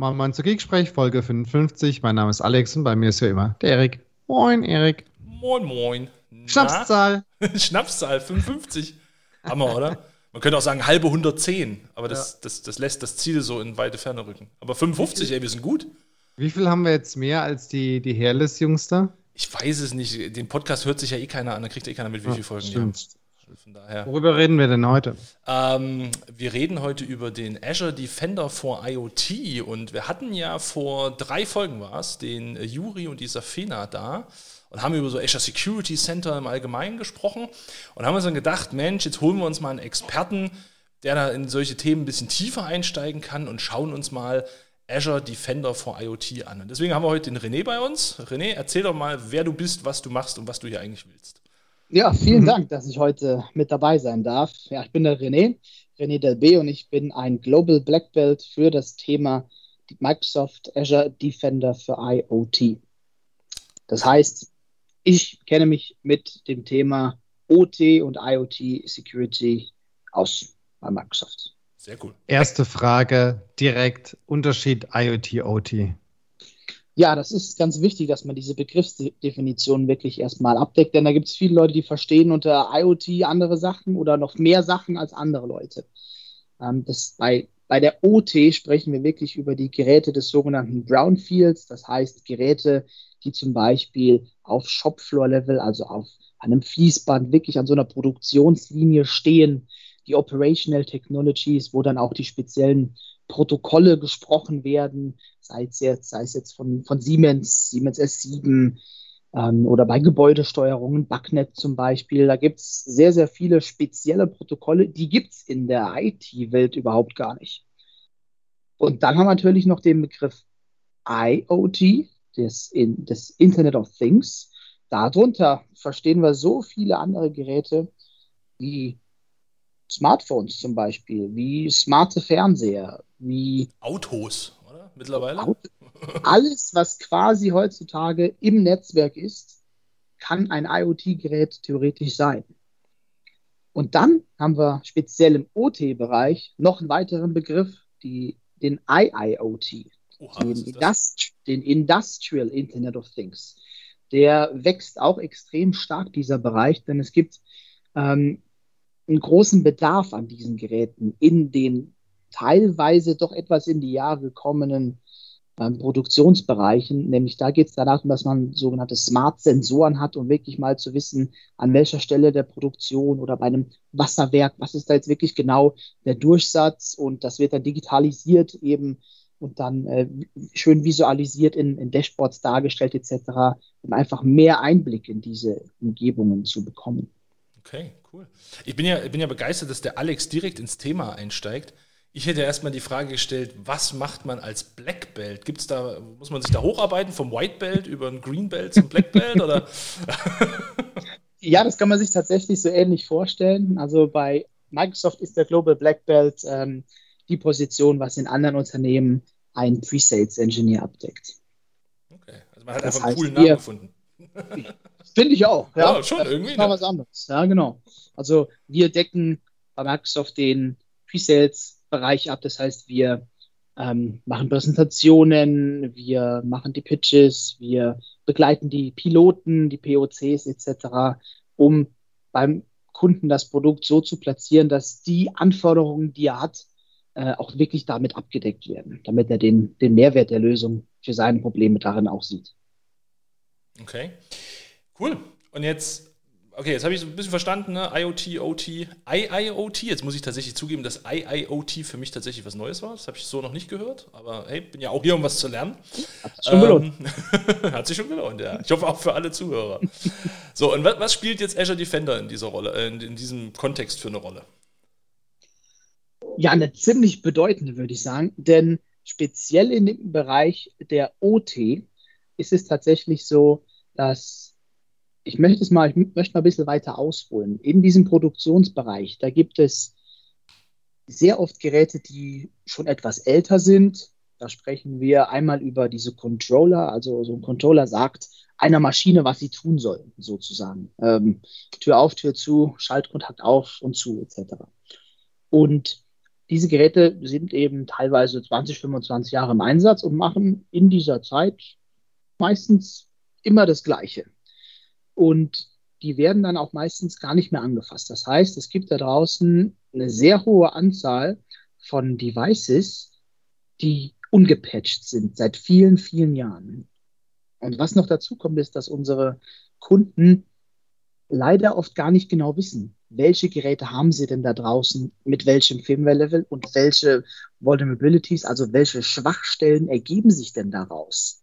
Mal mal zu Geeksprech, Folge 55. Mein Name ist Alex und bei mir ist ja immer der Erik. Moin, Erik. Moin, moin. Na? Schnapszahl. Schnapszahl, 55. Hammer, oder? Man könnte auch sagen halbe 110, aber das, Ja. das, das lässt das Ziel so in weite Ferne rücken. Aber 55, ey, wir sind gut. Wie viel haben wir jetzt mehr als die, die Hairless-Jungs da? Ich weiß es nicht. Den Podcast hört sich ja eh keiner an, da kriegt eh keiner mit, wie viele Folgen die haben. Von daher. Worüber reden wir denn heute? Ähm, wir reden heute über den Azure Defender for IoT und wir hatten ja vor drei Folgen war es, den Juri und die Safena da und haben über so Azure Security Center im Allgemeinen gesprochen und haben uns dann gedacht, Mensch, jetzt holen wir uns mal einen Experten, der da in solche Themen ein bisschen tiefer einsteigen kann und schauen uns mal Azure Defender for IoT an. Und deswegen haben wir heute den René bei uns. René, erzähl doch mal, wer du bist, was du machst und was du hier eigentlich willst. Ja, vielen Mhm. Dank, dass ich heute mit dabei sein darf. Ja, ich bin der René, René Delbe und ich bin ein Global Black Belt für das Thema Microsoft Azure Defender für IoT. Das heißt, ich kenne mich mit dem Thema OT und IoT Security aus bei Microsoft. Sehr cool. Erste Frage direkt: Unterschied IoT-OT. Ja, das ist ganz wichtig, dass man diese Begriffsdefinition wirklich erstmal abdeckt, denn da gibt es viele Leute, die verstehen unter IoT andere Sachen oder noch mehr Sachen als andere Leute. Ähm, das, bei, bei der OT sprechen wir wirklich über die Geräte des sogenannten Brownfields, das heißt Geräte, die zum Beispiel auf Shopfloor-Level, also auf einem Fließband, wirklich an so einer Produktionslinie stehen, die Operational Technologies, wo dann auch die speziellen Protokolle gesprochen werden, sei es jetzt, sei es jetzt von, von Siemens, Siemens S7 ähm, oder bei Gebäudesteuerungen, Backnet zum Beispiel. Da gibt es sehr, sehr viele spezielle Protokolle, die gibt es in der IT-Welt überhaupt gar nicht. Und dann haben wir natürlich noch den Begriff IoT, das, in, das Internet of Things. Darunter verstehen wir so viele andere Geräte wie Smartphones zum Beispiel, wie smarte Fernseher, wie Autos, oder? Mittlerweile? Auto- alles, was quasi heutzutage im Netzwerk ist, kann ein IoT-Gerät theoretisch sein. Und dann haben wir speziell im OT-Bereich noch einen weiteren Begriff, die, den IIoT, Oha, den? Indust den Industrial Internet of Things. Der wächst auch extrem stark, dieser Bereich, denn es gibt ähm, einen großen Bedarf an diesen Geräten in den teilweise doch etwas in die Jahre gekommenen ähm, Produktionsbereichen. Nämlich da geht es darum, dass man sogenannte Smart-Sensoren hat, um wirklich mal zu wissen, an welcher Stelle der Produktion oder bei einem Wasserwerk, was ist da jetzt wirklich genau der Durchsatz und das wird dann digitalisiert eben und dann äh, schön visualisiert in, in Dashboards dargestellt etc., um einfach mehr Einblick in diese Umgebungen zu bekommen. Okay, cool. Ich bin ja, ich bin ja begeistert, dass der Alex direkt ins Thema einsteigt. Ich hätte erstmal die Frage gestellt, was macht man als Black Belt? Gibt's da, muss man sich da hocharbeiten vom White Belt über ein Green Belt zum Black Belt oder? Ja, das kann man sich tatsächlich so ähnlich vorstellen. Also bei Microsoft ist der Global Black Belt ähm, die Position, was in anderen Unternehmen ein Pre-Sales Engineer abdeckt. Okay, also man hat Das einfach einen heißt, coolen Namen gefunden. Finde ich auch. Ja, schon Das irgendwie, mal ne? was anderes. Ja, genau. Also wir decken bei Microsoft den Pre-Sales-Bereich ab. Das heißt, wir ähm, machen Präsentationen, wir machen die Pitches, wir begleiten die Piloten, die POCs etc., um beim Kunden das Produkt so zu platzieren, dass die Anforderungen, die er hat, äh, auch wirklich damit abgedeckt werden, damit er den, den Mehrwert der Lösung für seine Probleme darin auch sieht. Okay, cool. Und jetzt, okay, jetzt habe ich so ein bisschen verstanden, ne? IoT, OT, IIoT. Jetzt muss ich tatsächlich zugeben, dass IIoT für mich tatsächlich was Neues war. Das habe ich so noch nicht gehört. Aber hey, bin ja auch hier, um was zu lernen. Hat sich schon gelohnt. Ähm, Hat sich schon gelohnt, ja. Ich hoffe auch für alle Zuhörer. So, und was, was spielt jetzt Azure Defender in dieser Rolle, äh, in, in diesem Kontext für eine Rolle? Ja, eine ziemlich bedeutende, würde ich sagen, denn speziell in dem Bereich der OT ist es tatsächlich so, dass ich möchte es mal, ich möchte mal ein bisschen weiter ausholen. In diesem Produktionsbereich, da gibt es sehr oft Geräte, die schon etwas älter sind. Da sprechen wir einmal über diese Controller. Also so ein Controller sagt einer Maschine, was sie tun soll, sozusagen. Ähm, Tür auf, Tür zu, Schaltkontakt auf und zu, etc. Und diese Geräte sind eben teilweise 20, 25 Jahre im Einsatz und machen in dieser Zeit meistens immer das Gleiche. Und die werden dann auch meistens gar nicht mehr angefasst. Das heißt, es gibt da draußen eine sehr hohe Anzahl von Devices, die ungepatcht sind seit vielen, vielen Jahren. Und was noch dazu kommt, ist, dass unsere Kunden leider oft gar nicht genau wissen, welche Geräte haben sie denn da draußen, mit welchem Firmware-Level und welche Vulnerabilities, also welche Schwachstellen ergeben sich denn daraus.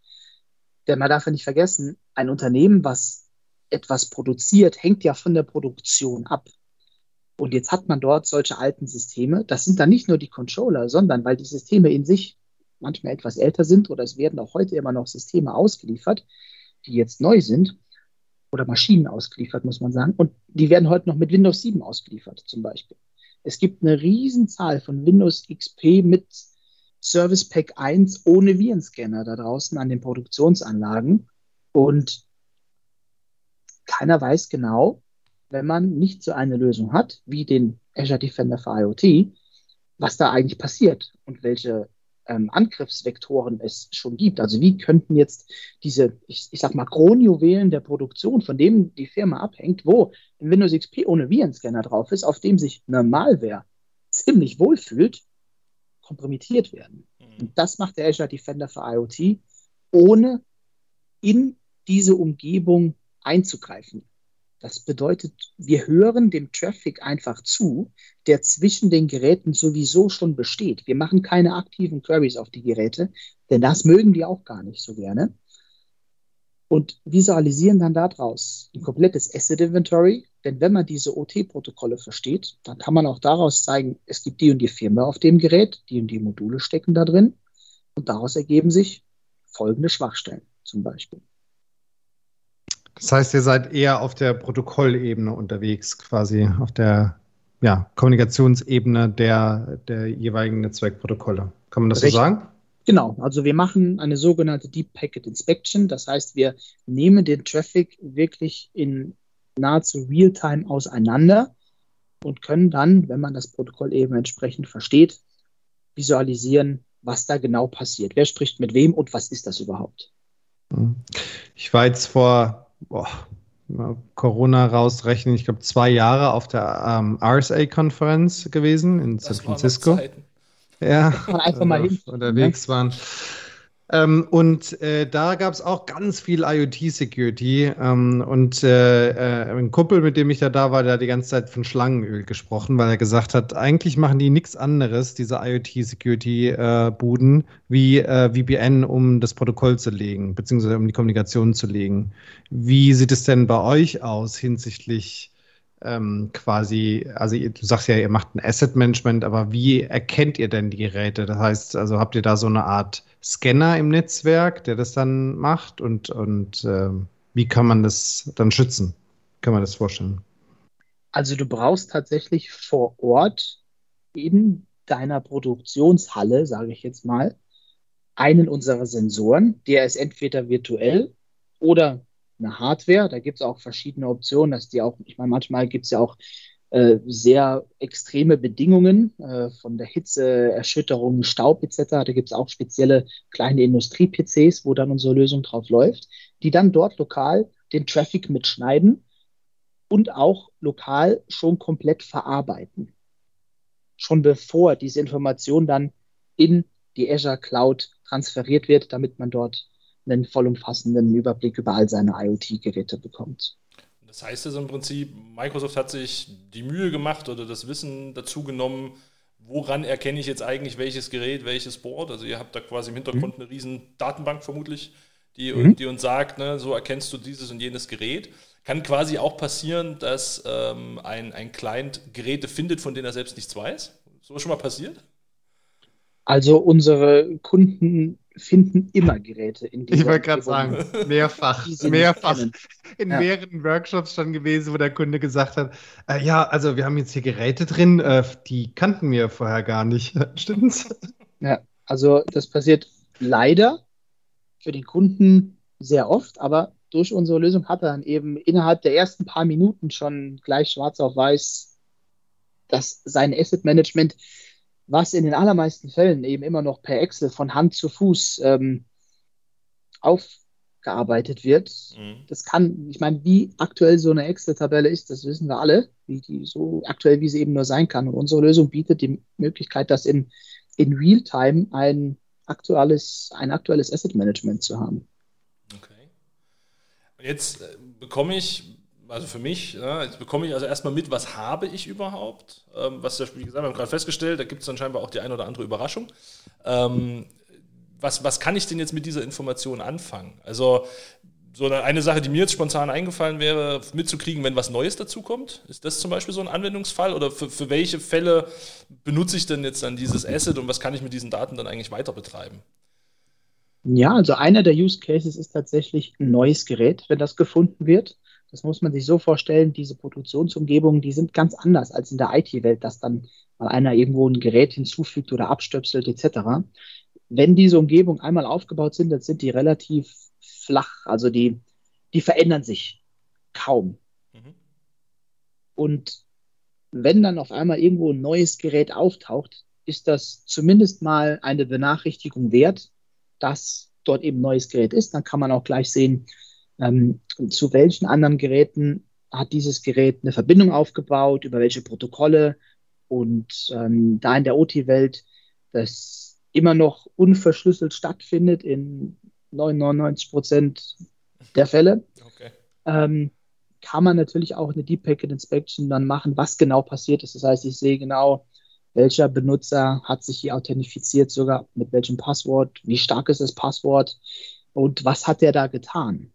Denn man darf ja nicht vergessen, ein Unternehmen, was etwas produziert, hängt ja von der Produktion ab. Und jetzt hat man dort solche alten Systeme. Das sind dann nicht nur die Controller, sondern weil die Systeme in sich manchmal etwas älter sind oder es werden auch heute immer noch Systeme ausgeliefert, die jetzt neu sind oder Maschinen ausgeliefert, muss man sagen. Und die werden heute noch mit Windows 7 ausgeliefert, zum Beispiel. Es gibt eine Riesenzahl von Windows XP mit Service Pack 1 ohne Virenscanner da draußen an den Produktionsanlagen. Und keiner weiß genau, wenn man nicht so eine Lösung hat, wie den Azure Defender für IoT, was da eigentlich passiert und welche ähm, Angriffsvektoren es schon gibt. Also wie könnten jetzt diese, ich, ich sag mal, Kronjuwelen der Produktion, von denen die Firma abhängt, wo ein Windows XP ohne Virenscanner drauf ist, auf dem sich eine Malware ziemlich wohlfühlt, kompromittiert werden. Mhm. Und das macht der Azure Defender für IoT, ohne in diese Umgebung einzugreifen. Das bedeutet, wir hören dem Traffic einfach zu, der zwischen den Geräten sowieso schon besteht. Wir machen keine aktiven Queries auf die Geräte, denn das mögen die auch gar nicht so gerne. Und visualisieren dann daraus ein komplettes Asset Inventory. Denn wenn man diese OT-Protokolle versteht, dann kann man auch daraus zeigen, es gibt die und die Firma auf dem Gerät, die und die Module stecken da drin. Und daraus ergeben sich folgende Schwachstellen zum Beispiel. Das heißt, ihr seid eher auf der Protokollebene unterwegs, quasi auf der ja, Kommunikationsebene der, der jeweiligen Netzwerkprotokolle. Kann man das Richtig. so sagen? Genau, also wir machen eine sogenannte Deep Packet Inspection. Das heißt, wir nehmen den Traffic wirklich in nahezu Realtime auseinander und können dann, wenn man das Protokoll eben entsprechend versteht, visualisieren, was da genau passiert. Wer spricht mit wem und was ist das überhaupt? Ich war jetzt vor boah, Corona rausrechnen, ich glaube, zwei Jahre auf der ähm, RSA-Konferenz gewesen in das San Francisco. Ja, einfach mal hin. unterwegs waren. Ähm, und äh, da gab es auch ganz viel IoT-Security. Ähm, und äh, äh, ein Kumpel, mit dem ich da da war, der hat die ganze Zeit von Schlangenöl gesprochen, weil er gesagt hat, eigentlich machen die nichts anderes, diese IoT-Security-Buden, wie äh, VPN, um das Protokoll zu legen, beziehungsweise um die Kommunikation zu legen. Wie sieht es denn bei euch aus hinsichtlich ähm, quasi, also du sagst ja, ihr macht ein Asset Management, aber wie erkennt ihr denn die Geräte? Das heißt, also habt ihr da so eine Art Scanner im Netzwerk, der das dann macht und, und äh, wie kann man das dann schützen? Kann man das vorstellen? Also du brauchst tatsächlich vor Ort in deiner Produktionshalle, sage ich jetzt mal, einen unserer Sensoren, der ist entweder virtuell oder eine Hardware. Da gibt es auch verschiedene Optionen, dass die auch, ich meine, manchmal gibt es ja auch äh, sehr extreme Bedingungen äh, von der Hitze, Erschütterungen, Staub etc. Da gibt es auch spezielle kleine Industrie-PCs, wo dann unsere Lösung drauf läuft, die dann dort lokal den Traffic mitschneiden und auch lokal schon komplett verarbeiten. Schon bevor diese Information dann in die Azure Cloud transferiert wird, damit man dort einen vollumfassenden Überblick über all seine IoT-Geräte bekommt. Das heißt also im Prinzip, Microsoft hat sich die Mühe gemacht oder das Wissen dazu genommen, woran erkenne ich jetzt eigentlich welches Gerät, welches Board? Also ihr habt da quasi im Hintergrund mhm. eine riesen Datenbank vermutlich, die, mhm. die uns sagt, ne, so erkennst du dieses und jenes Gerät. Kann quasi auch passieren, dass ähm, ein, ein Client Geräte findet, von denen er selbst nichts weiß. So schon mal passiert? Also unsere Kunden finden immer Geräte in dieser Ich wollte gerade sagen, mehrfach, mehrfach in ja. mehreren Workshops schon gewesen, wo der Kunde gesagt hat, äh, ja, also wir haben jetzt hier Geräte drin, äh, die kannten wir vorher gar nicht. Stimmt's? Ja, also das passiert leider für den Kunden sehr oft, aber durch unsere Lösung hat er dann eben innerhalb der ersten paar Minuten schon gleich schwarz auf weiß, dass sein Asset Management was in den allermeisten Fällen eben immer noch per Excel von Hand zu Fuß ähm, aufgearbeitet wird. Mhm. Das kann, ich meine, wie aktuell so eine Excel-Tabelle ist, das wissen wir alle, wie die so aktuell, wie sie eben nur sein kann. Und unsere Lösung bietet die Möglichkeit, das in, in Realtime ein aktuelles, ein aktuelles Asset Management zu haben. Okay. Und jetzt äh, bekomme ich also für mich, ja, jetzt bekomme ich also erstmal mit, was habe ich überhaupt? Ähm, was, wie gesagt, wir haben gerade festgestellt, da gibt es dann scheinbar auch die eine oder andere Überraschung. Ähm, was, was kann ich denn jetzt mit dieser Information anfangen? Also so eine Sache, die mir jetzt spontan eingefallen wäre, mitzukriegen, wenn was Neues dazukommt. Ist das zum Beispiel so ein Anwendungsfall? Oder für, für welche Fälle benutze ich denn jetzt dann dieses Asset und was kann ich mit diesen Daten dann eigentlich weiter betreiben? Ja, also einer der Use Cases ist tatsächlich ein neues Gerät, wenn das gefunden wird. Das muss man sich so vorstellen, diese Produktionsumgebungen, die sind ganz anders als in der IT-Welt, dass dann mal einer irgendwo ein Gerät hinzufügt oder abstöpselt etc. Wenn diese Umgebungen einmal aufgebaut sind, dann sind die relativ flach, also die, die verändern sich kaum. Mhm. Und wenn dann auf einmal irgendwo ein neues Gerät auftaucht, ist das zumindest mal eine Benachrichtigung wert, dass dort eben ein neues Gerät ist. Dann kann man auch gleich sehen, ähm, zu welchen anderen Geräten hat dieses Gerät eine Verbindung aufgebaut, über welche Protokolle und ähm, da in der OT-Welt das immer noch unverschlüsselt stattfindet in 99 Prozent der Fälle, okay. ähm, kann man natürlich auch eine Deep Packet Inspection dann machen, was genau passiert ist. Das heißt, ich sehe genau, welcher Benutzer hat sich hier authentifiziert, sogar mit welchem Passwort, wie stark ist das Passwort und was hat der da getan.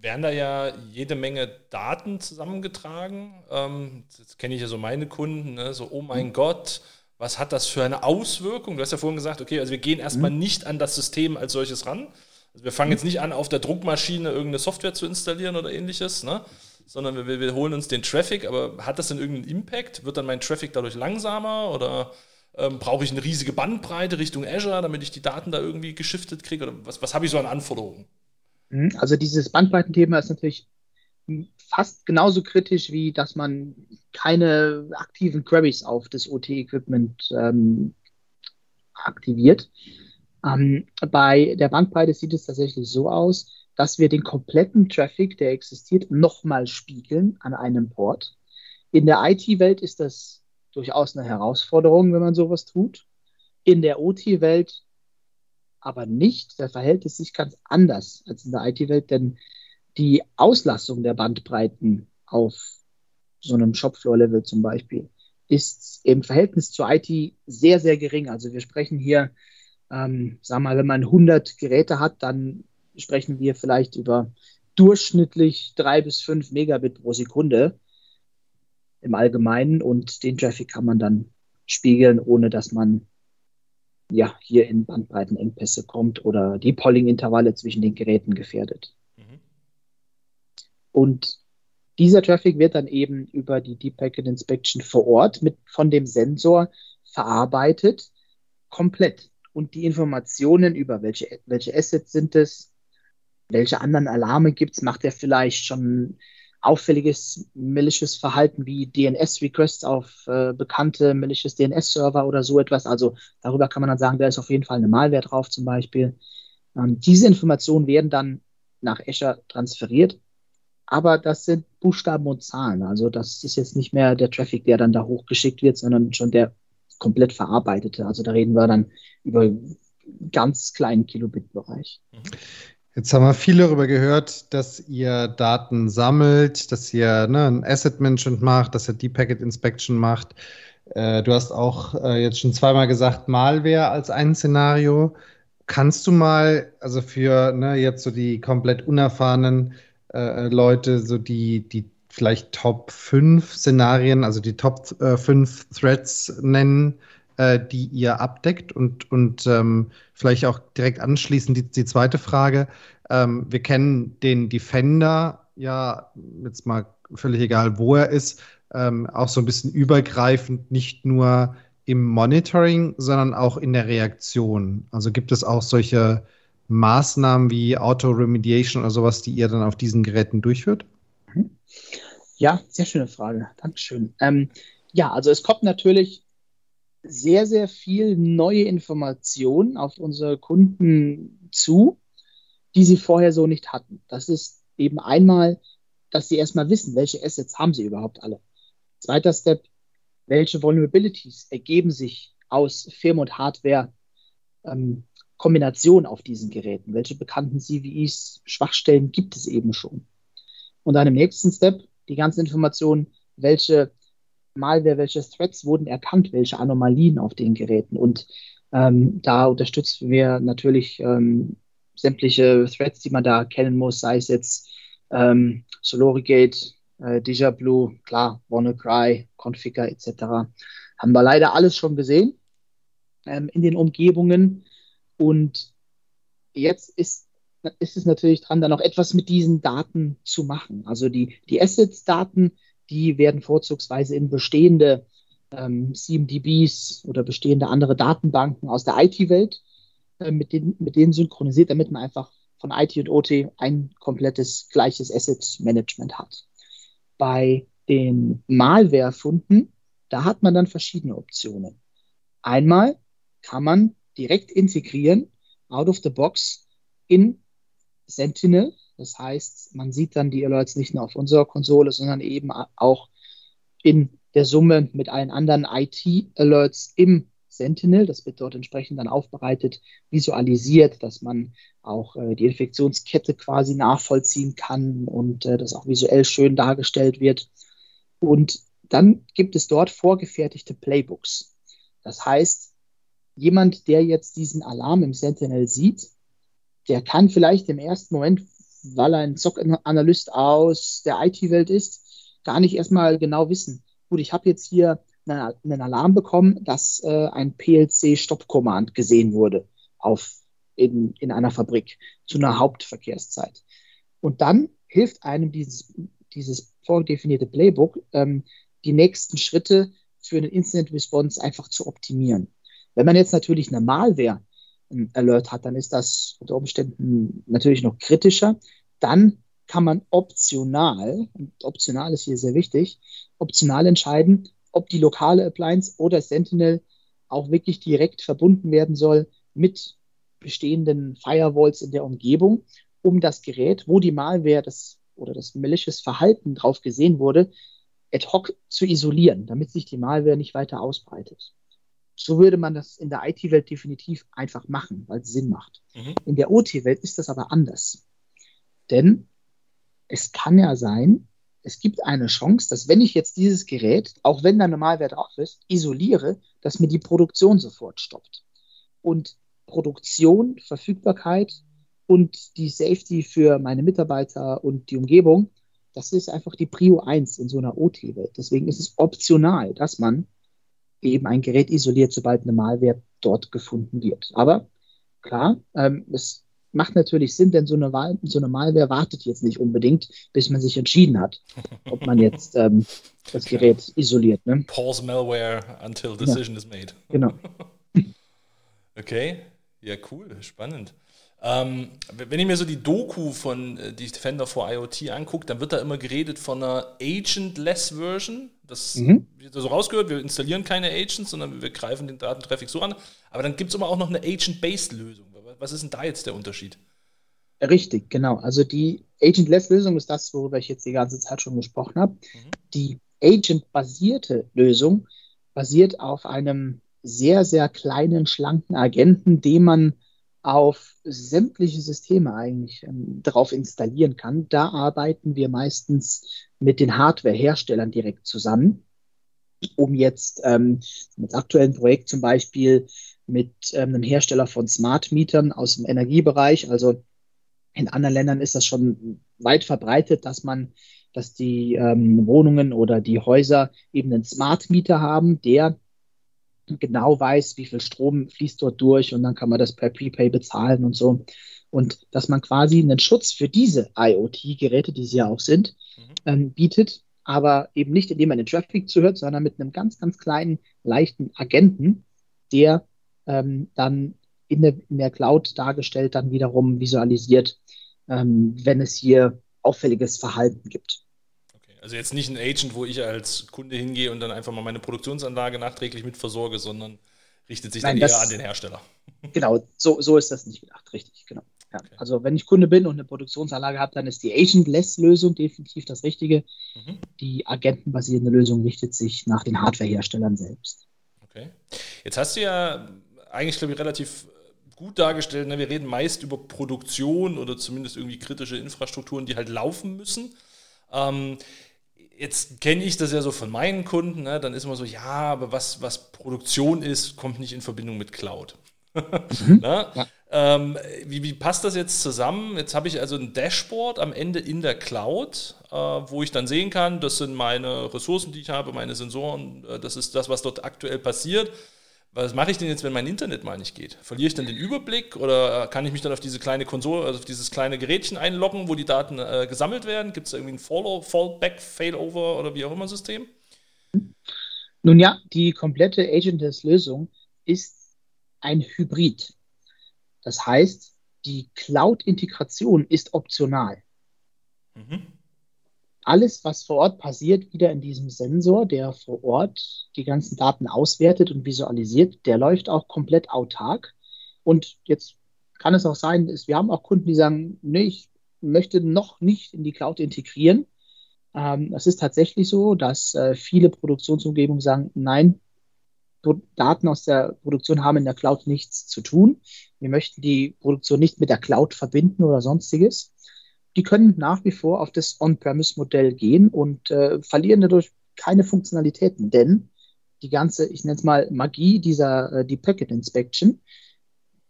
Werden da ja jede Menge Daten zusammengetragen. Ähm, jetzt kenne ich ja so meine Kunden, ne? so, oh mein mhm. Gott, was hat das für eine Auswirkung? Du hast ja vorhin gesagt, okay, also wir gehen erstmal mhm. nicht an das System als solches ran. Also wir fangen jetzt nicht an, auf der Druckmaschine irgendeine Software zu installieren oder ähnliches, ne? sondern wir, wir holen uns den Traffic. Aber hat das denn irgendeinen Impact? Wird dann mein Traffic dadurch langsamer oder ähm, brauche ich eine riesige Bandbreite Richtung Azure, damit ich die Daten da irgendwie geschiftet kriege? Oder was, was habe ich so an Anforderungen? Mhm. Also dieses Bandbreitenthema ist natürlich fast genauso kritisch, wie dass man keine aktiven Queries auf das OT-Equipment ähm, aktiviert. Ähm, bei der Bandbreite sieht es tatsächlich so aus, dass wir den kompletten Traffic, der existiert, nochmal spiegeln an einem Port. In der IT-Welt ist das durchaus eine Herausforderung, wenn man sowas tut. In der OT-Welt aber nicht. Da verhält es sich ganz anders als in der IT-Welt, denn die Auslastung der Bandbreiten auf so einem Shopfloor-Level zum Beispiel ist im Verhältnis zur IT sehr, sehr gering. Also wir sprechen hier, ähm, sagen mal, wenn man 100 Geräte hat, dann sprechen wir vielleicht über durchschnittlich drei bis fünf Megabit pro Sekunde im Allgemeinen und den Traffic kann man dann spiegeln, ohne dass man ja, hier in Bandbreitenengpässe kommt oder die Polling-Intervalle zwischen den Geräten gefährdet. Mhm. Und dieser Traffic wird dann eben über die Deep Packet Inspection vor Ort mit, von dem Sensor verarbeitet, komplett. Und die Informationen über welche, welche Assets sind es, welche anderen Alarme gibt es, macht er vielleicht schon auffälliges malicious Verhalten wie DNS-Requests auf äh, bekannte malicious DNS-Server oder so etwas. Also darüber kann man dann sagen, da ist auf jeden Fall eine Malware drauf zum Beispiel. Ähm, diese Informationen werden dann nach Azure transferiert, aber das sind Buchstaben und Zahlen. Also das ist jetzt nicht mehr der Traffic, der dann da hochgeschickt wird, sondern schon der komplett verarbeitete. Also da reden wir dann über ganz kleinen Kilobit-Bereich. Jetzt haben wir viel darüber gehört, dass ihr Daten sammelt, dass ihr ne, ein Asset Management macht, dass ihr Deep Packet Inspection macht. Äh, du hast auch äh, jetzt schon zweimal gesagt, Malware als ein Szenario. Kannst du mal, also für ne, jetzt so die komplett unerfahrenen äh, Leute, so die, die vielleicht Top 5 Szenarien, also die Top 5 äh, Threads nennen, äh, die ihr abdeckt und, und ähm, vielleicht auch direkt anschließend die, die zweite Frage. Ähm, wir kennen den Defender ja jetzt mal völlig egal, wo er ist, ähm, auch so ein bisschen übergreifend, nicht nur im Monitoring, sondern auch in der Reaktion. Also gibt es auch solche Maßnahmen wie Auto-Remediation oder sowas, die ihr dann auf diesen Geräten durchführt? Ja, sehr schöne Frage. Dankeschön. Ähm, Ja, also es kommt natürlich sehr, sehr viel neue Informationen auf unsere Kunden zu, die sie vorher so nicht hatten. Das ist eben einmal, dass sie erstmal wissen, welche Assets haben sie überhaupt alle. Zweiter Step, welche Vulnerabilities ergeben sich aus Firm- und Hardware ähm, auf diesen Geräten? Welche bekannten CVEs, Schwachstellen gibt es eben schon? Und dann im nächsten Step die ganzen Informationen, welche Malware, welche Threads wurden erkannt, welche Anomalien auf den Geräten. Und ähm, da unterstützen wir natürlich ähm, sämtliche Threads, die man da kennen muss, sei es jetzt ähm, Solorigate, äh, Deja Blue, klar, WannaCry, Configure etc. Haben wir leider alles schon gesehen ähm, in den Umgebungen. Und jetzt ist, ist es natürlich dran, da noch etwas mit diesen Daten zu machen. Also die, die Assets-Daten, die werden vorzugsweise in bestehende ähm, CMDBs oder bestehende andere Datenbanken aus der IT-Welt äh, mit, den, mit denen synchronisiert, damit man einfach von IT und OT ein komplettes gleiches Asset-Management hat. Bei den Malware-Funden, da hat man dann verschiedene Optionen. Einmal kann man direkt integrieren, out of the box, in Sentinel das heißt, man sieht dann die Alerts nicht nur auf unserer Konsole, sondern eben auch in der Summe mit allen anderen IT-Alerts im Sentinel. Das wird dort entsprechend dann aufbereitet, visualisiert, dass man auch äh, die Infektionskette quasi nachvollziehen kann und äh, das auch visuell schön dargestellt wird. Und dann gibt es dort vorgefertigte Playbooks. Das heißt, jemand, der jetzt diesen Alarm im Sentinel sieht, der kann vielleicht im ersten Moment weil er ein SOC-Analyst aus der IT-Welt ist, gar nicht erstmal genau wissen. Gut, ich habe jetzt hier einen, Alarm bekommen, dass äh, ein PLC-Stop-Command gesehen wurde auf, in, in einer Fabrik zu einer Hauptverkehrszeit. Und dann hilft einem dieses, dieses vordefinierte Playbook, ähm, die nächsten Schritte für einen Incident Response einfach zu optimieren. Wenn man jetzt natürlich eine Malware Alert hat, dann ist das unter Umständen natürlich noch kritischer. Dann kann man optional, und optional ist hier sehr wichtig, optional entscheiden, ob die lokale Appliance oder Sentinel auch wirklich direkt verbunden werden soll mit bestehenden Firewalls in der Umgebung, um das Gerät, wo die Malware das, oder das malicious Verhalten drauf gesehen wurde, ad hoc zu isolieren, damit sich die Malware nicht weiter ausbreitet. So würde man das in der IT-Welt definitiv einfach machen, weil es Sinn macht. Mhm. In der OT-Welt ist das aber anders. Denn es kann ja sein, es gibt eine Chance, dass wenn ich jetzt dieses Gerät, auch wenn da eine Malware drauf ist, isoliere, dass mir die Produktion sofort stoppt. Und Produktion, Verfügbarkeit und die Safety für meine Mitarbeiter und die Umgebung, das ist einfach die Prio 1 in so einer OT-Welt. Deswegen ist es optional, dass man eben ein Gerät isoliert, sobald eine Malware dort gefunden wird. Aber klar, ähm, es macht natürlich Sinn, denn so eine, Wahl, so eine Malware wartet jetzt nicht unbedingt, bis man sich entschieden hat, ob man jetzt ähm, das Gerät isoliert. Ne? Pause Malware until decision ja. is made. Genau. okay, ja, cool, spannend. Ähm, wenn ich mir so die Doku von äh, die Defender for IoT angucke, dann wird da immer geredet von einer Agent-less Version. Das mhm. wird so rausgehört, wir installieren keine Agents, sondern wir greifen den Datentraffic so an. Aber dann gibt es immer auch noch eine Agent-based Lösung. Was ist denn da jetzt der Unterschied? Richtig, genau. Also die Agent-less-Lösung ist das, worüber ich jetzt die ganze Zeit schon gesprochen habe. Mhm. Die Agent-basierte Lösung basiert auf einem sehr, sehr kleinen, schlanken Agenten, den man auf sämtliche Systeme eigentlich ähm, drauf installieren kann. Da arbeiten wir meistens mit den Hardware-Herstellern direkt zusammen, um jetzt ähm, mit aktuellen Projekt zum Beispiel mit ähm, einem Hersteller von Smart Mietern aus dem Energiebereich. Also in anderen Ländern ist das schon weit verbreitet, dass man, dass die ähm, Wohnungen oder die Häuser eben einen Smart Mieter haben, der genau weiß, wie viel Strom fließt dort durch und dann kann man das per Prepay bezahlen und so. Und dass man quasi einen Schutz für diese IoT-Geräte, die sie ja auch sind, mhm. ähm, bietet, aber eben nicht, indem man den Traffic zuhört, sondern mit einem ganz, ganz kleinen, leichten Agenten, der ähm, dann in der, in der Cloud dargestellt dann wiederum visualisiert, ähm, wenn es hier auffälliges Verhalten gibt. Also jetzt nicht ein Agent, wo ich als Kunde hingehe und dann einfach mal meine Produktionsanlage nachträglich mit versorge, sondern richtet sich Nein, dann eher an den Hersteller. Genau, so, so ist das nicht gedacht, richtig, genau. Ja. Okay. Also wenn ich Kunde bin und eine Produktionsanlage habe, dann ist die Agent-Less-Lösung definitiv das Richtige. Mhm. Die agentenbasierende Lösung richtet sich nach den Hardware-Herstellern selbst. Okay. Jetzt hast du ja eigentlich, glaube ich, relativ gut dargestellt. Ne? Wir reden meist über Produktion oder zumindest irgendwie kritische Infrastrukturen, die halt laufen müssen. Ähm, jetzt kenne ich das ja so von meinen Kunden, ne? dann ist man so, ja, aber was, was Produktion ist, kommt nicht in Verbindung mit Cloud. mhm. ja. ähm, wie, wie, passt das jetzt zusammen? Jetzt habe ich also ein Dashboard am Ende in der Cloud, äh, wo ich dann sehen kann, das sind meine Ressourcen, die ich habe, meine Sensoren, äh, das ist das, was dort aktuell passiert was mache ich denn jetzt, wenn mein Internet mal nicht geht? Verliere ich dann den Überblick oder kann ich mich dann auf diese kleine Konsole, also auf dieses kleine Gerätchen einloggen, wo die Daten äh, gesammelt werden? Gibt es irgendwie ein Follow, Fallback, Failover oder wie auch immer System? Nun ja, die komplette Agentless-Lösung ist ein Hybrid. Das heißt, die Cloud-Integration ist optional. Mhm alles, was vor Ort passiert, wieder in diesem Sensor, der vor Ort die ganzen Daten auswertet und visualisiert, der läuft auch komplett autark. Und jetzt kann es auch sein, dass wir haben auch Kunden, die sagen, nee, ich möchte noch nicht in die Cloud integrieren. Ähm, ist tatsächlich so, dass äh, viele Produktionsumgebungen sagen, nein, Daten aus der Produktion haben in der Cloud nichts zu tun. Wir möchten die Produktion nicht mit der Cloud verbinden oder sonstiges die können nach wie vor auf das On-Premise-Modell gehen und äh, verlieren dadurch keine Funktionalitäten, denn die ganze, ich nenne es mal Magie dieser, äh, die Packet Inspection,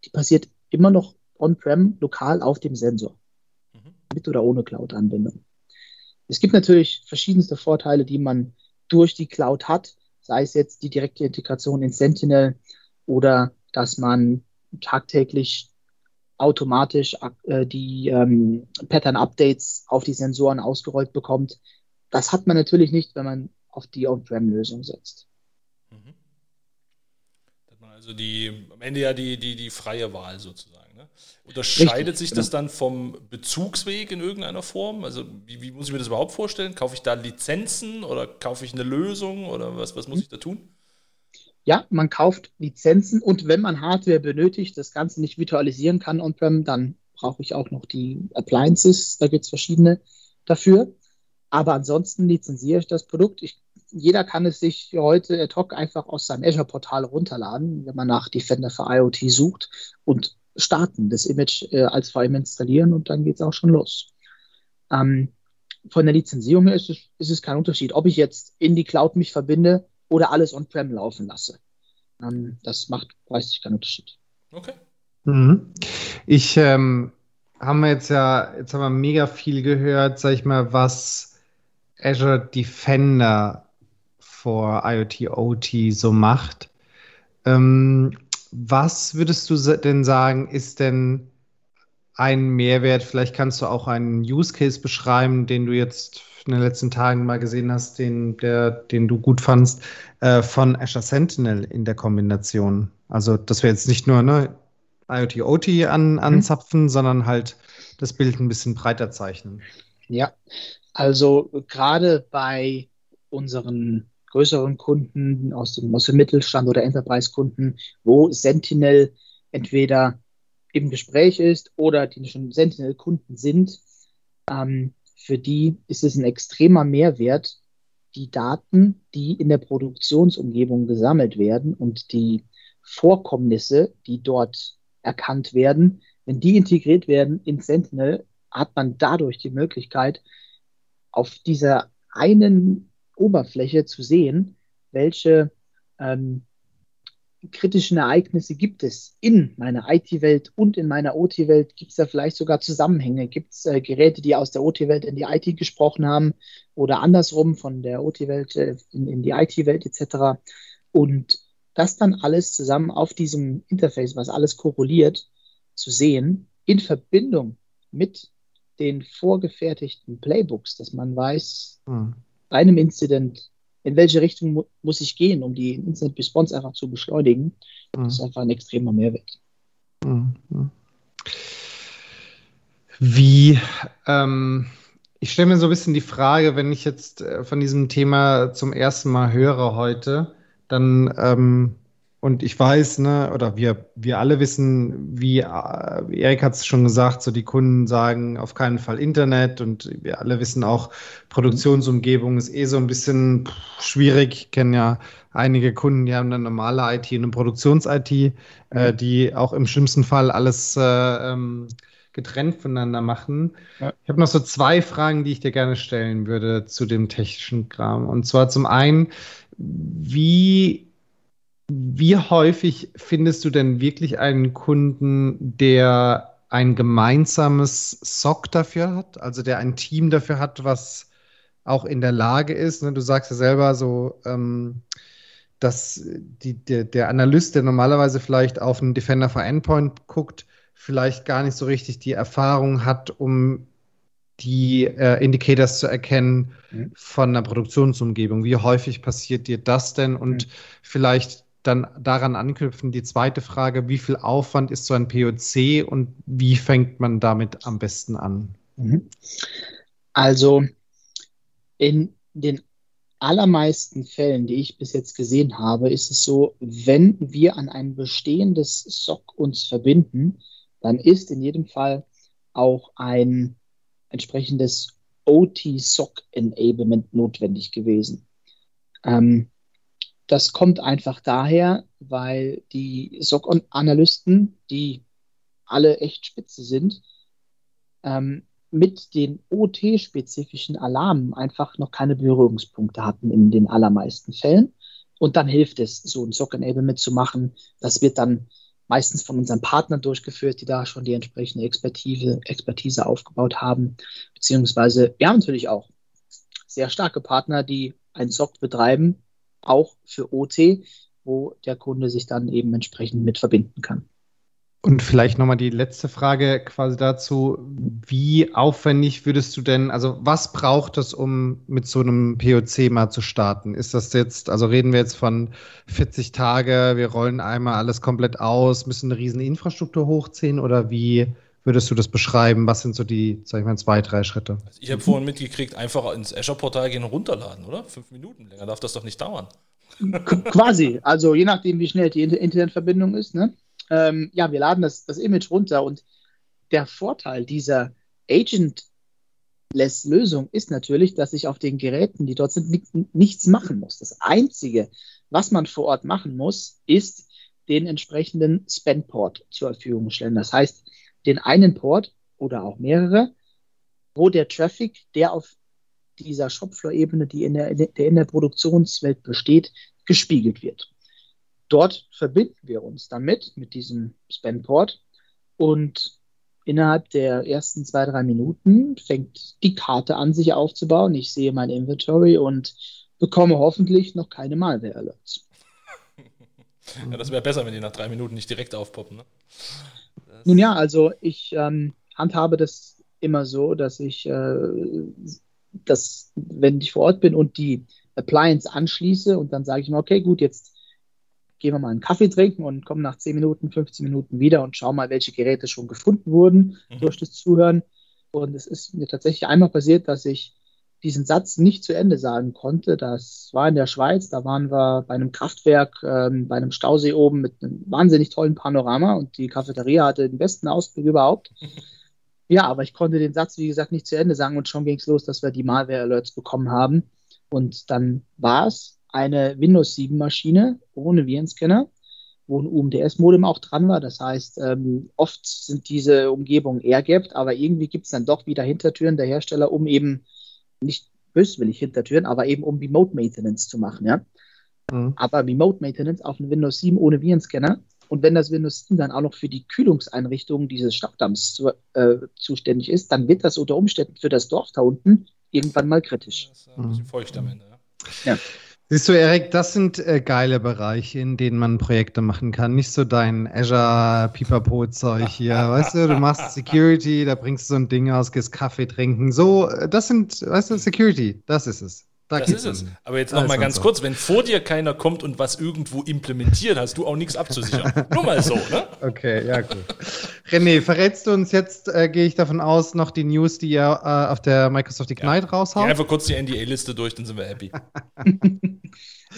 die passiert immer noch on-prem lokal auf dem Sensor. Mhm. Mit oder ohne Cloud-Anbindung. Es gibt natürlich verschiedenste Vorteile, die man durch die Cloud hat, sei es jetzt die direkte Integration in Sentinel oder dass man tagtäglich automatisch äh, die ähm, Pattern-Updates auf die Sensoren ausgerollt bekommt. Das hat man natürlich nicht, wenn man auf die On-Prem-Lösung setzt. Mhm. Also die, am Ende ja die, die, die freie Wahl sozusagen. Ne? Unterscheidet Richtig, sich das genau. dann vom Bezugsweg in irgendeiner Form? Also wie, wie, muss ich mir das überhaupt vorstellen? Kaufe ich da Lizenzen oder kaufe ich eine Lösung oder was, was muss mhm. ich da tun? Ja, man kauft Lizenzen und wenn man Hardware benötigt, das Ganze nicht virtualisieren kann on-prem, dann brauche ich auch noch die Appliances. Da gibt es verschiedene dafür. Aber ansonsten lizenziere ich das Produkt. Ich, jeder kann es sich heute ad hoc einfach aus seinem Azure-Portal runterladen, wenn man nach Defender für IoT sucht und starten, das Image äh, als VM installieren und dann geht es auch schon los. Ähm, von der Lizenzierung her ist es, ist es kein Unterschied. Ob ich jetzt in die Cloud mich verbinde oder alles on-prem laufen lasse. Ähm, das macht preislich keinen Unterschied. Okay. Mhm. Ich ähm, haben wir jetzt ja, jetzt haben wir mega viel gehört, sag ich mal, was Azure Defender vor IoT OT so macht. Ähm, was würdest du denn sagen, ist denn ein Mehrwert? Vielleicht kannst du auch einen Use Case beschreiben, den du jetzt in den letzten Tagen mal gesehen hast, den, der, den du gut fandst, äh, von Azure Sentinel in der Kombination. Also, dass wir jetzt nicht nur ne, IoT OT an, mhm. anzapfen, mhm. sondern halt das Bild ein bisschen breiter zeichnen. Ja, also gerade bei unseren größeren Kunden aus dem, aus dem Mittelstand oder Enterprise-Kunden, wo Sentinel entweder im Gespräch ist oder die schon Sentinel-Kunden sind, ähm, für die ist es ein extremer Mehrwert, die Daten, die in der Produktionsumgebung gesammelt werden und die Vorkommnisse, die dort erkannt werden, wenn die integriert werden in Sentinel, hat man dadurch die Möglichkeit, auf dieser einen Oberfläche zu sehen, welche ähm, kritischen Ereignisse gibt es in meiner IT-Welt und in meiner OT-Welt? Gibt es da vielleicht sogar Zusammenhänge? Gibt es äh, Geräte, die aus der OT-Welt in die IT gesprochen haben oder andersrum von der OT-Welt äh, in, in, die IT-Welt etc.? Und das dann alles zusammen auf diesem Interface, was alles korreliert, zu sehen, in Verbindung mit den vorgefertigten Playbooks, dass man weiß, hm. bei einem Incident in welche Richtung mu muss ich gehen, um die Instant Response einfach zu beschleunigen. Mhm. Das ist einfach ein extremer Mehrwert. Mhm. Wie ähm, Ich stelle mir so ein bisschen die Frage, wenn ich jetzt äh, von diesem Thema zum ersten Mal höre heute, dann ähm, und ich weiß, ne, oder wir, wir alle wissen, wie, wie Erik hat es schon gesagt, so die Kunden sagen auf keinen Fall Internet und wir alle wissen auch, Produktionsumgebung ist eh so ein bisschen schwierig. Ich kenne ja einige Kunden, die haben eine normale IT und eine Produktions-IT, äh, die auch im schlimmsten Fall alles äh, ähm, getrennt voneinander machen. Ja. Ich habe noch so zwei Fragen, die ich dir gerne stellen würde zu dem technischen Kram. Und zwar zum einen, wie wie häufig findest du denn wirklich einen Kunden, der ein gemeinsames SOC dafür hat, also der ein Team dafür hat, was auch in der Lage ist? Ne? Du sagst ja selber so, ähm, dass die, der, der Analyst, der normalerweise vielleicht auf einen Defender for Endpoint guckt, vielleicht gar nicht so richtig die Erfahrung hat, um die äh, Indicators zu erkennen mhm. von einer Produktionsumgebung. Wie häufig passiert dir das denn? Und mhm. vielleicht dann daran anknüpfen die zweite Frage, wie viel Aufwand ist so ein POC und wie fängt man damit am besten an? Mhm. Also in den allermeisten Fällen, die ich bis jetzt gesehen habe, ist es so, wenn wir an ein bestehendes SOC uns verbinden, dann ist in jedem Fall auch ein entsprechendes OT-SOC-Enablement notwendig gewesen. Ähm, das kommt einfach daher, weil die SOC-Analysten, die alle echt spitze sind, ähm, mit den OT-spezifischen Alarmen einfach noch keine Berührungspunkte hatten in den allermeisten Fällen. Und dann hilft es, so ein SOC-Enablement zu machen. Das wird dann meistens von unseren Partnern durchgeführt, die da schon die entsprechende Expertise, Expertise aufgebaut haben. Beziehungsweise wir haben natürlich auch sehr starke Partner, die ein SOC betreiben, auch für OT, wo der Kunde sich dann eben entsprechend mit verbinden kann. Und vielleicht nochmal die letzte Frage quasi dazu. Wie aufwendig würdest du denn, also was braucht es, um mit so einem POC mal zu starten? Ist das jetzt, also reden wir jetzt von 40 Tage, wir rollen einmal alles komplett aus, müssen eine riesen Infrastruktur hochziehen oder wie würdest du das beschreiben? Was sind so die, sag ich mal, zwei, drei Schritte? Also ich habe vorhin mitgekriegt, einfach ins Azure-Portal gehen und runterladen, oder? Fünf Minuten länger darf das doch nicht dauern. Quasi, also je nachdem, wie schnell die Internetverbindung ist. Ne? Ähm, ja, wir laden das, das Image runter und der Vorteil dieser Agent-Less-Lösung ist natürlich, dass ich auf den Geräten, die dort sind, nichts machen muss. Das Einzige, was man vor Ort machen muss, ist den entsprechenden Spendport zur Verfügung stellen. Das heißt, den einen Port oder auch mehrere, wo der Traffic, der auf dieser Shopfloor-Ebene, die in der, der in der Produktionswelt besteht, gespiegelt wird. Dort verbinden wir uns damit mit diesem Spanport und innerhalb der ersten zwei, drei Minuten fängt die Karte an, sich aufzubauen. Ich sehe mein Inventory und bekomme hoffentlich noch keine Malware-Alerts. Ja, das wäre besser, wenn die nach drei Minuten nicht direkt aufpoppen. Ne? Nun ja, also ich ähm, handhabe das immer so, dass ich, äh, dass, wenn ich vor Ort bin und die Appliance anschließe und dann sage ich mir, okay, gut, jetzt gehen wir mal einen Kaffee trinken und kommen nach 10 Minuten, 15 Minuten wieder und schauen mal, welche Geräte schon gefunden wurden mhm. durch das Zuhören. Und es ist mir tatsächlich einmal passiert, dass ich diesen Satz nicht zu Ende sagen konnte. Das war in der Schweiz, da waren wir bei einem Kraftwerk, ähm, bei einem Stausee oben mit einem wahnsinnig tollen Panorama und die Cafeteria hatte den besten Ausblick überhaupt. Ja, aber ich konnte den Satz, wie gesagt, nicht zu Ende sagen und schon ging es los, dass wir die Malware-Alerts bekommen haben. Und dann war es eine Windows 7 Maschine ohne Virenscanner, wo ein UMDS-Modem auch dran war. Das heißt, ähm, oft sind diese Umgebungen airgapped, aber irgendwie gibt es dann doch wieder Hintertüren der Hersteller, um eben nicht böswillig Hintertüren, aber eben um Remote Maintenance zu machen, ja. Mhm. Aber Remote Maintenance auf einem Windows 7 ohne Virenscanner und wenn das Windows 7 dann auch noch für die Kühlungseinrichtungen dieses Stauddamms zu, äh, zuständig ist, dann wird das unter Umständen für das Dorf da unten irgendwann mal kritisch. Das ist ein bisschen feucht am Ende. Ja. ja. Siehst du, Erik, das sind äh, geile Bereiche, in denen man Projekte machen kann. Nicht so dein Azure Pipapo-Zeug hier. weißt du, du machst Security, da bringst du so ein Ding aus, gehst Kaffee trinken. So, äh, das sind, weißt du, Security, das ist es. Da das ist es. Aber jetzt noch mal ganz so. kurz, wenn vor dir keiner kommt und was irgendwo implementiert, hast du auch nichts abzusichern. Nur mal so, ne? Okay, ja, gut. René, verrätst du uns jetzt, äh, gehe ich davon aus, noch die News, die ihr äh, auf der Microsoft Ignite ja. raushaut? Geh einfach kurz die NDA-Liste durch, dann sind wir happy.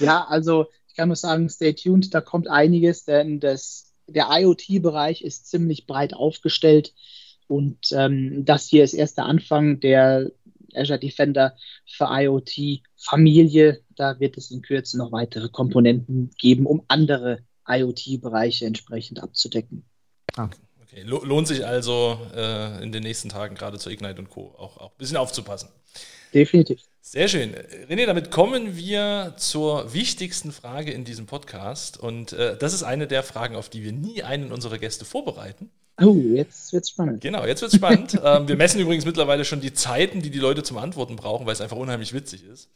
ja, also ich kann nur sagen, stay tuned, da kommt einiges, denn das, der IoT-Bereich ist ziemlich breit aufgestellt und ähm, das hier ist erst der Anfang der Azure Defender für IoT-Familie. Da wird es in Kürze noch weitere Komponenten geben, um andere IoT-Bereiche entsprechend abzudecken. Ah. Okay. Lohnt sich also äh, in den nächsten Tagen gerade zu Ignite und Co. Auch, auch ein bisschen aufzupassen. Definitiv. Sehr schön. René, damit kommen wir zur wichtigsten Frage in diesem Podcast. Und äh, das ist eine der Fragen, auf die wir nie einen unserer Gäste vorbereiten. Oh, jetzt wird's spannend. Genau, jetzt wird's spannend. ähm, wir messen übrigens mittlerweile schon die Zeiten, die die Leute zum Antworten brauchen, weil es einfach unheimlich witzig ist.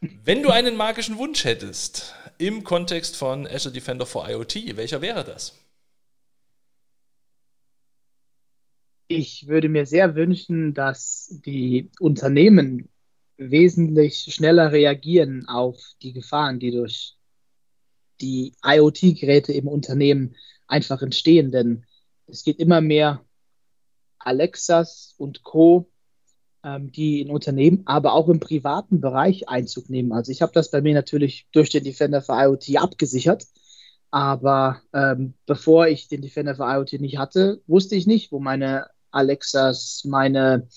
Wenn du einen magischen Wunsch hättest im Kontext von Azure Defender for IoT, welcher wäre das? Ich würde mir sehr wünschen, dass die Unternehmen wesentlich schneller reagieren auf die Gefahren, die durch die IoT-Geräte im Unternehmen einfach entstehen. Denn es geht immer mehr Alexas und Co., ähm, die in Unternehmen, aber auch im privaten Bereich Einzug nehmen. Also ich habe das bei mir natürlich durch den Defender für IoT abgesichert. Aber ähm, bevor ich den Defender für IoT nicht hatte, wusste ich nicht, wo meine Alexas, meine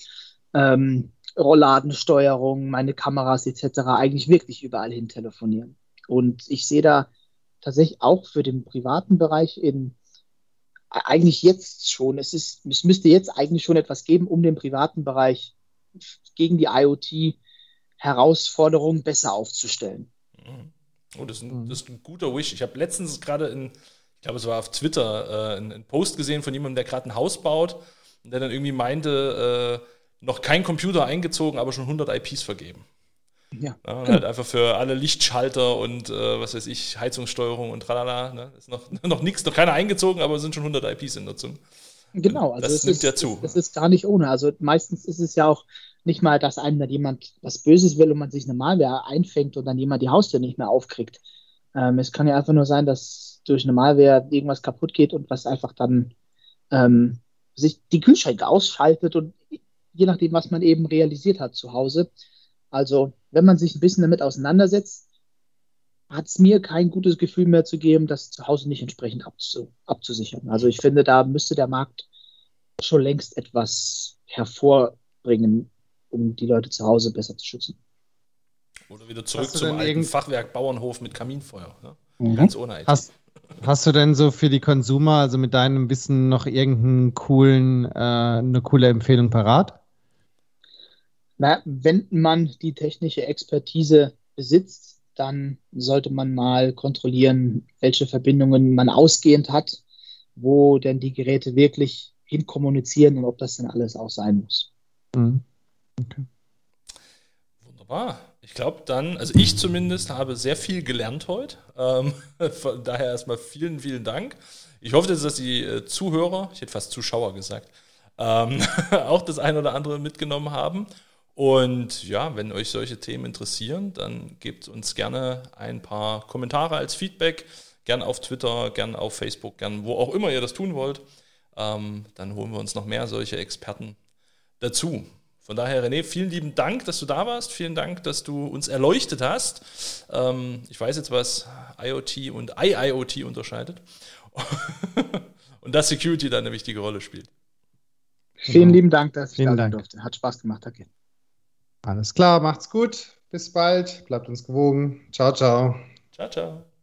ähm, Rollladensteuerung, meine Kameras etc. eigentlich wirklich überall hin telefonieren. Und ich sehe da tatsächlich auch für den privaten Bereich in eigentlich jetzt schon, es, ist, es müsste jetzt eigentlich schon etwas geben, um den privaten Bereich gegen die IoT-Herausforderungen besser aufzustellen. Mhm. Oh, das ist, ein, das ist ein guter Wish. Ich habe letztens gerade in, ich glaube, es war auf Twitter, äh, einen Post gesehen von jemandem, der gerade ein Haus baut und der dann irgendwie meinte, äh, noch kein Computer eingezogen, aber schon 100 IPs vergeben. Ja. ja und halt einfach für alle Lichtschalter und äh, was weiß ich, Heizungssteuerung und tralala. Ne? Ist noch, noch nichts, noch keiner eingezogen, aber es sind schon 100 IPs in Nutzung. Genau, also das nimmt ist, ja zu. Das ist gar nicht ohne. Also meistens ist es ja auch nicht mal, dass einem dann jemand was Böses will und man sich eine Malware einfängt und dann jemand die Haustür nicht mehr aufkriegt. Ähm, es kann ja einfach nur sein, dass durch eine Malware irgendwas kaputt geht und was einfach dann ähm, sich die Kühlschränke ausschaltet und je nachdem, was man eben realisiert hat zu Hause. Also, wenn man sich ein bisschen damit auseinandersetzt, hat es mir kein gutes Gefühl mehr zu geben, das zu Hause nicht entsprechend abzu abzusichern. Also ich finde, da müsste der Markt schon längst etwas hervorbringen, um die Leute zu Hause besser zu schützen. Oder wieder zurück zum alten Fachwerk Bauernhof mit Kaminfeuer. Ne? Mhm. Ganz ohne IT. Hast, Hast du denn so für die Konsumer, also mit deinem Wissen, noch irgendeinen coolen, äh, eine coole Empfehlung parat? Na, wenn man die technische Expertise besitzt, dann sollte man mal kontrollieren, welche Verbindungen man ausgehend hat, wo denn die Geräte wirklich hinkommunizieren und ob das denn alles auch sein muss. Mhm. Okay. Wunderbar. Ich glaube dann, also ich zumindest habe sehr viel gelernt heute. Ähm, von daher erstmal vielen, vielen Dank. Ich hoffe, dass die äh, Zuhörer, ich hätte fast Zuschauer gesagt, ähm, auch das ein oder andere mitgenommen haben. Und ja, wenn euch solche Themen interessieren, dann gebt uns gerne ein paar Kommentare als Feedback. Gern auf Twitter, gern auf Facebook, gern wo auch immer ihr das tun wollt. Ähm, dann holen wir uns noch mehr solche Experten dazu. Von daher, René, vielen lieben Dank, dass du da warst. Vielen Dank, dass du uns erleuchtet hast. Ähm, ich weiß jetzt, was IoT und IIoT unterscheidet. und dass Security da eine wichtige Rolle spielt. Vielen lieben Dank, dass ich vielen da sein durfte. Hat Spaß gemacht. Danke. Alles klar, macht's gut. Bis bald. Bleibt uns gewogen. Ciao, ciao. Ciao, ciao.